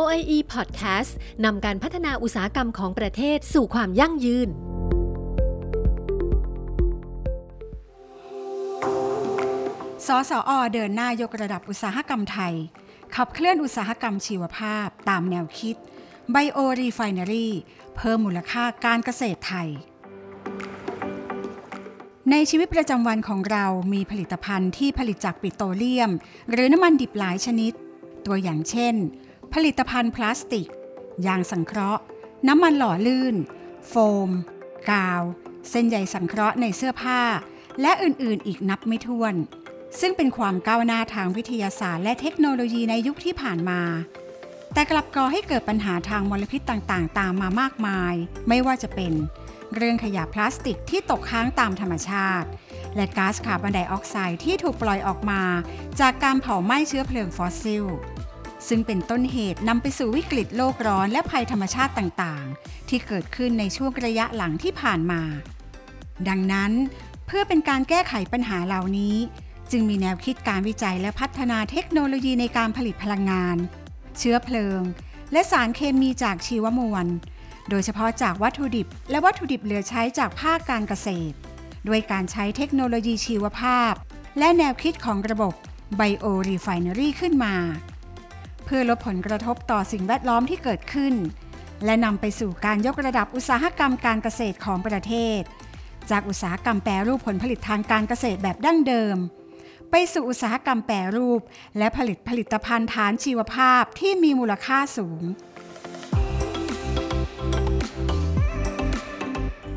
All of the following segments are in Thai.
OIE Podcast นำการพัฒนาอุตสาหกรรมของประเทศสู่ความยั่งยืน สสอเดินหน้ายกระดับอุตสาหกรรมไทย ขับเคลื่อนอุตสาหกรรมชีวภาพตามแนวคิด Bio Refinery เพิ่มมูลค่าการเกษตรไทย ในชีวิตประจำวันของเรามีผลิตภัณฑ์ที่ผลิตจากปิโตรเลียม หรือน้ำมันดิบหลายชนิด ตัวอย่างเช่น ผลิตภัณฑ์พลาสติก ยางสังเคราะห์ น้ำมันหล่อลื่น โฟม กาว เส้นใยสังเคราะห์ในเสื้อผ้า และอื่นๆ อีกนับไม่ถ้วน ซึ่งเป็นความก้าวหน้าทางวิทยาศาสตร์และเทคโนโลยีในยุคที่ผ่านมา แต่กลับก่อให้เกิดปัญหาทางมลพิษต่างๆ ตามมามากมาย ไม่ว่าจะเป็น เรื่องขยะพลาสติกที่ตกค้างตามธรรมชาติและก๊าซคาร์บอนไดออกไซด์ที่ถูกปล่อยออกมา จากการเผาไหม้เชื้อเพลิงฟอสซิล ซึ่งเป็นต้นเหตุนำไปสู่วิกฤตโลกร้อนและภัยธรรมชาติต่างๆ ที่เกิดขึ้นในช่วงระยะหลังที่ผ่านมา ดังนั้นเพื่อเป็นการแก้ไขปัญหาเหล่านี้ จึงมีแนวคิดการวิจัยและพัฒนาเทคโนโลยีในการผลิตพลังงาน เชื้อเพลิง และสารเคมีจากชีวมวล โดยเฉพาะจากวัตถุดิบ และวัตถุดิบเหลือใช้จากภาคการเกษตร ด้วยการใช้เทคโนโลยีชีวภาพ และแนวคิดของระบบ Bio Refinery ขึ้นมา เพื่อลดผลกระทบต่อสิ่งแวดล้อมที่เกิดขึ้น และนำไปสู่การยกระดับอุตสาหกรรมการเกษตรของประเทศ จากอุตสาหกรรมแปรรูปผลผลิตทางการเกษตรแบบดั้งเดิม ไปสู่อุตสาหกรรมแปรรูป และผลิตผลิตภัณฑ์ฐานชีวภาพที่มีมูลค่าสูง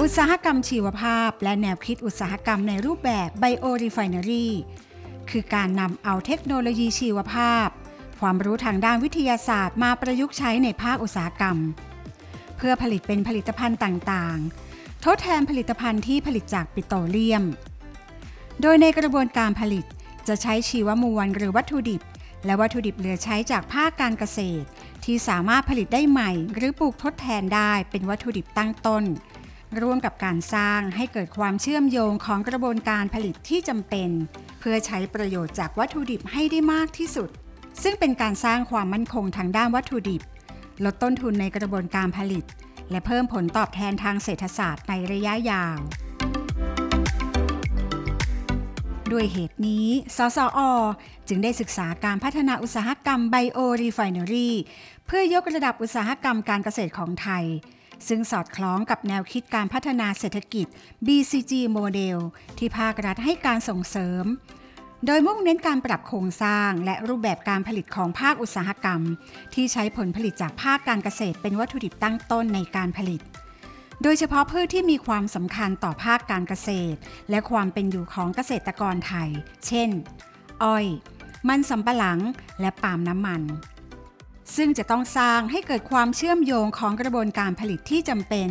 อุตสาหกรรมชีวภาพ และแนวคิดอุตสาหกรรมในรูปแบบ Bio Refinery คือการนำเอาเทคโนโลยีชีวภาพ ความรู้ทางด้านวิทยาศาสตร์มาประยุกต์ใช้ในภาคอุตสาหกรรม เพื่อผลิตเป็นผลิตภัณฑ์ต่างๆ ทดแทนผลิตภัณฑ์ที่ผลิตจากปิโตรเลียม โดยในกระบวนการผลิตจะใช้ชีวมวลหรือวัตถุดิบ และวัตถุดิบเหลือใช้จากภาคการเกษตร ที่สามารถผลิตได้ใหม่ หรือปลูกทดแทนได้เป็นวัตถุดิบตั้งต้น ร่วมกับการสร้างให้เกิดความเชื่อมโยงของกระบวนการผลิตที่จำเป็น เพื่อใช้ประโยชน์จากวัตถุดิบให้ได้มากที่สุด ซึ่งเป็นการสร้างความมั่นคงทางด้านวัตถุดิบ ลดต้นทุนในกระบวนการผลิต และเพิ่มผลตอบแทนทางเศรษฐศาสตร์ในระยะยาว ด้วยเหตุนี้ สศอ จึงได้ศึกษาการพัฒนาอุตสาหกรรม biorefinery เพื่อยกระดับอุตสาหกรรมการเกษตรของไทยซึ่งสอดคล้องกับแนวคิดการพัฒนาเศรษฐกิจ BCG โมเดลที่ภาครัฐให้การส่งเสริม โดยมุ่งเน้นการปรับโครงสร้างและรูปแบบการผลิตของภาคอุตสาหกรรม ที่ใช้ผลผลิตจากภาคการเกษตรเป็นวัตถุดิบตั้งต้นในการผลิต โดยเฉพาะพืชที่มีความสำคัญต่อภาคการเกษตร และความเป็นอยู่ของเกษตรกรไทย เช่น อ้อย มันสำปะหลัง และปาล์มน้ำมัน ซึ่งจะต้องสร้างให้เกิดความเชื่อมโยงของกระบวนการผลิตที่จำเป็น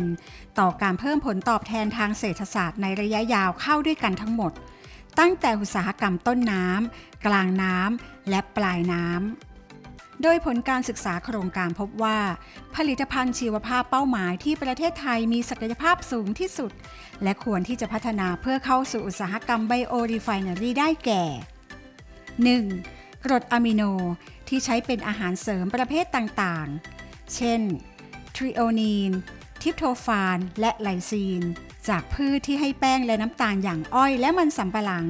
ต่อการเพิ่มผลตอบแทนทางเศรษฐศาสตร์ในระยะยาวเข้าด้วยกันทั้งหมด ตั้งแต่อุตสาหกรรมต้นน้ำกลางน้ำและปลายน้ำ โดยผลการศึกษาโครงการพบว่า ผลิตภัณฑ์ชีวภาพเป้าหมายที่ประเทศไทยมีศักยภาพสูงที่สุด และควรที่จะพัฒนาเพื่อเข้าสู่อุตสาหกรรม biorefinery ได้แก่ 1. กรดอะมิโนที่ใช้เป็นอาหารเสริมประเภทต่างๆ เช่น threonine tryptophan และ lysine จากพืชที่ให้แป้งและน้ำตาลอย่างอ้อยและมันสำปะหลัง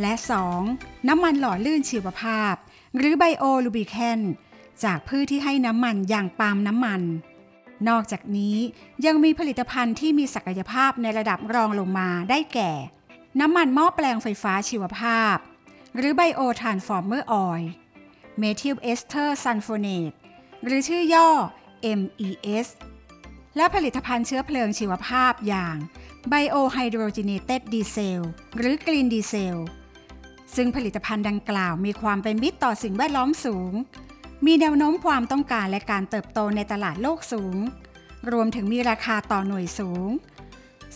และ 2. น้ำมันหล่อลื่นชีวภาพ หรือ biolubricant จากพืชที่ให้น้ำมันอย่างปาล์มน้ำมัน นอกจากนี้ยังมีผลิตภัณฑ์ที่มีศักยภาพในระดับรองลงมาได้แก่ น้ำมันหม้อแปลงไฟฟ้าชีวภาพ หรือ bio-transformer oil methyl ester sulfonate หรือชื่อย่อ MES และผลิตภัณฑ์เชื้อเพลิงชีวภาพอย่าง Biohydrogenated Diesel หรือ Green Diesel ซึ่งผลิตภัณฑ์ดังกล่าวมีความเป็นมิตรต่อสิ่งแวดล้อมสูง มีแนวโน้มความต้องการและการเติบโตในตลาดโลกสูง รวมถึงมีราคาต่อหน่วยสูง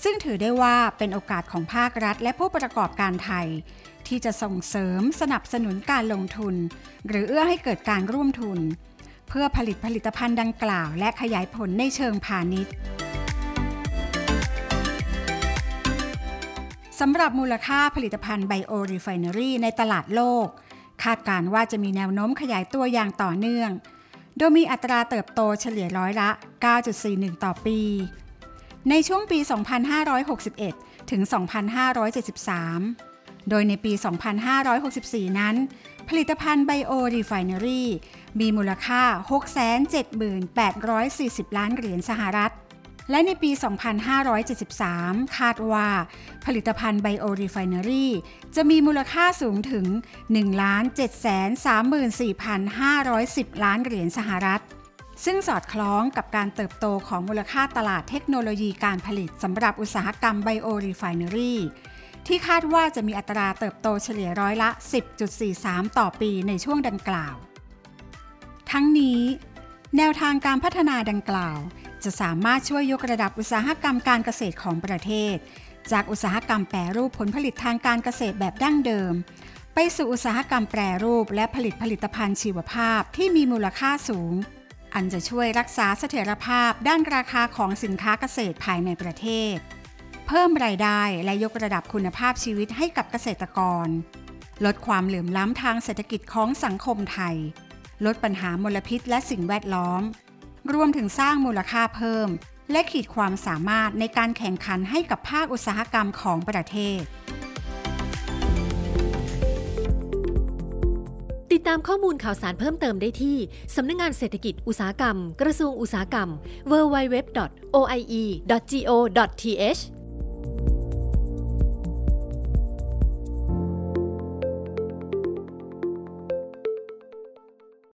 ซึ่งถือได้ว่าเป็นโอกาสของภาครัฐและผู้ประกอบการไทย ที่จะส่งเสริมสนับสนุนการลงทุน หรือเอื้อให้เกิดการร่วมทุน เพื่อผลิตผลิตภัณฑ์ดังกล่าว และขยายผลในเชิงพาณิชย์ สำหรับมูลค่าผลิตภัณฑ์ biorefinery ในตลาดโลก คาดการณ์ว่าจะมีแนวโน้มขยายตัวอย่างต่อเนื่อง โดยมีอัตราเติบโตเฉลี่ยร้อยละ 9.41 ต่อปี ในช่วงปี 2561 ถึง 2573 โดยในปี 2564 นั้น ผลิตภัณฑ์ biorefinery มีมูลค่า 678,40 ล้านเหรียญสหรัฐ และในปี 2573 คาดว่าผลิตภัณฑ์ biorefinery จะมีมูลค่าสูงถึง 1,734,510 ล้านเหรียญสหรัฐ ซึ่งสอดคล้องกับการเติบโตของมูลค่าตลาดเทคโนโลยีการผลิตสำหรับอุตสาหกรรม biorefinery ที่คาดว่าจะมีอัตราเติบโตเฉลี่ยร้อยละ 10.43 ต่อปีในช่วงดังกล่าว ทั้งนี้ แนวทางการพัฒนาดังกล่าว จะสามารถช่วยยกระดับอุตสาหกรรมการเกษตรของประเทศ จากอุตสาหกรรมแปรรูปผลผลิตทางการเกษตรแบบดั้งเดิม ไปสู่อุตสาหกรรมแปรรูปและผลิตผลิตภัณฑ์ชีวภาพที่มีมูลค่าสูง อันจะช่วยรักษาเสถียรภาพด้านราคาของสินค้าเกษตรภายในประเทศ เพิ่มรายได้และยกระดับคุณภาพชีวิตให้กับเกษตรกร ลดความเหลื่อมล้ำทางเศรษฐกิจของสังคมไทย ลดปัญหามลพิษและสิ่งแวดล้อม รวมถึงสร้างมูลค่าเพิ่ม และขีดความสามารถในการแข่งขันให้กับภาคอุตสาหกรรมของประเทศ ติดตามข้อมูลข่าวสารเพิ่มเติมได้ที่ สำนักงงานเศรษฐกิจอุตสาหกรรม กระทรวงอุตสาหกรรม www.oie.go.th